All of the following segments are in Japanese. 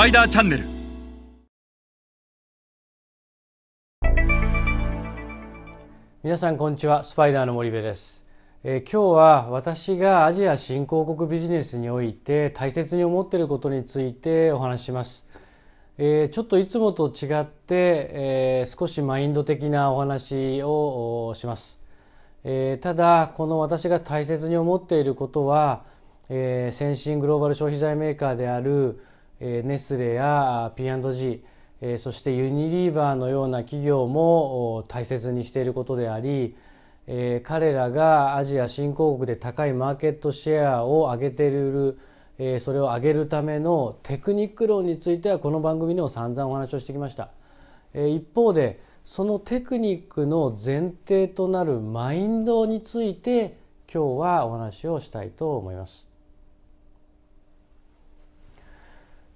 パイダーチャンネル。皆さんこんにちは。スパイダーの森部です、えー今日は私がアジア新興国ビジネスにおいて大切に思っていることについてお話しします、えーちょっといつもと違って、えー少しマインド的なお話をおします、えーただこの私が大切に思っていることは、えー先進グローバル消費財メーカーである、えネスレや P&G そしてユニリーバーのような企業も大切にしていることであり、彼らがアジア新興国で高いマーケットシェアを上げている、それを上げるためのテクニック論についてはこの番組でも散々お話をしてきました。一方でそのテクニックの前提となるマインドについて今日はお話をしたいと思います。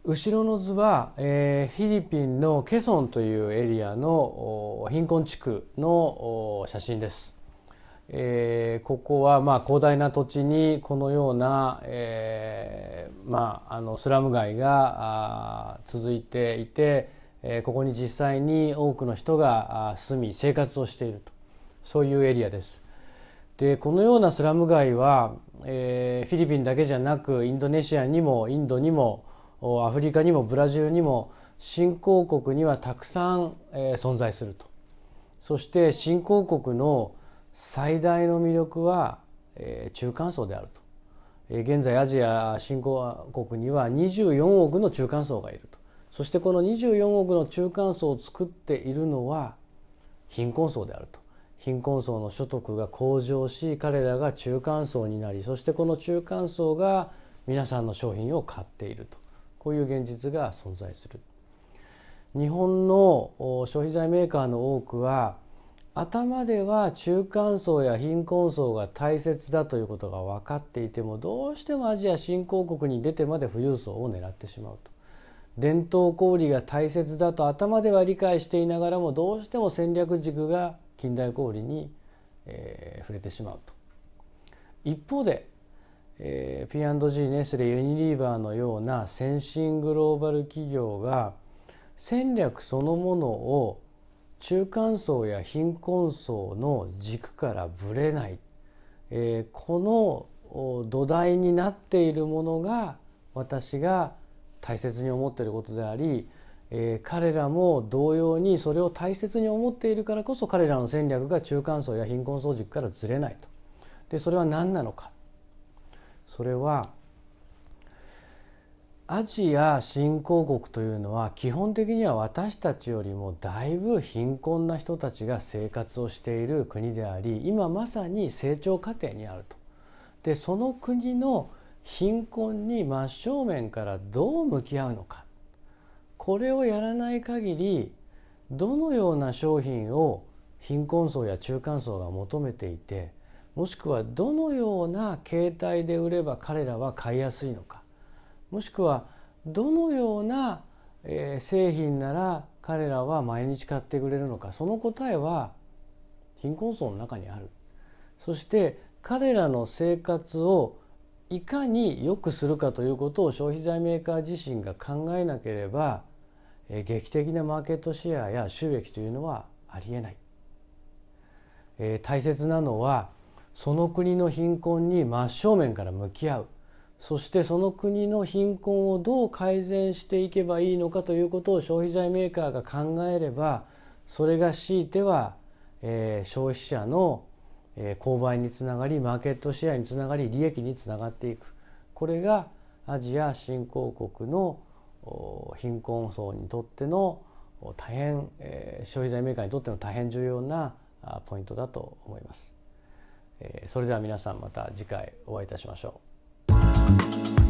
後ろの図は、えーフィリピンのケソンというエリアの貧困地区の写真です。えーここはまあ広大な土地にこのような、えーまあ、あのスラム街が続いていて、えーここに実際に多くの人が住み生活をしているとそういうエリアです。でこのようなスラム街は、えーフィリピンだけじゃなくインドネシアにもインドにもアフリカにもブラジルにも新興国にはたくさん、え存在すると。そして新興国の最大の魅力は、え中間層であると、え現在アジア新興国には24億の中間層がいると。そしてこの24億の中間層を作っているのは貧困層であると。貧困層の所得が向上し彼らが中間層になりそしてこの中間層が皆さんの商品を買っていると。こういう現実が存在する。日本の消費財メーカーの多くは頭では中間層や貧困層が大切だということが分かっていてもどうしてもアジア新興国に出てまで富裕層を狙ってしまうと。伝統小売が大切だと頭では理解していながらもどうしても戦略軸が近代小売に、えー触れてしまうと。一方で、えー P&G ネスレユニリーバーのような先進グローバル企業が戦略そのものを中間層や貧困層の軸からぶれない、えーこの土台になっているものが私が大切に思っていることであり、えー彼らも同様にそれを大切に思っているからこそ彼らの戦略が中間層や貧困層軸からずれないと。でそれは何なのかそれはアジア新興国というのは基本的には私たちよりもだいぶ貧困な人たちが生活をしている国であり今まさに成長過程にあると。でその国の貧困に真正面からどう向き合うのかこれをやらない限りどのような商品を貧困層や中間層が求めていてもしくはどのような形態で売れば彼らは買いやすいのか。もしくはどのような、製品なら彼らは毎日買ってくれるのか。その答えは貧困層の中にある。そして彼らの生活をいかに良くするかということを消費財メーカー自身が考えなければ、劇的なマーケットシェアや収益というのはありえない、えー大切なのはその国の貧困に真正面から向き合うそしてその国の貧困をどう改善していけばいいのかということを消費財メーカーが考えればそれが強いては、えー消費者のえー購買につながりマーケットシェアにつながり利益につながっていくこれがアジア新興国の貧困層にとっての大変、えー消費財メーカーにとっての大変重要なポイントだと思います。それでは皆さんまた次回お会いいたしましょう。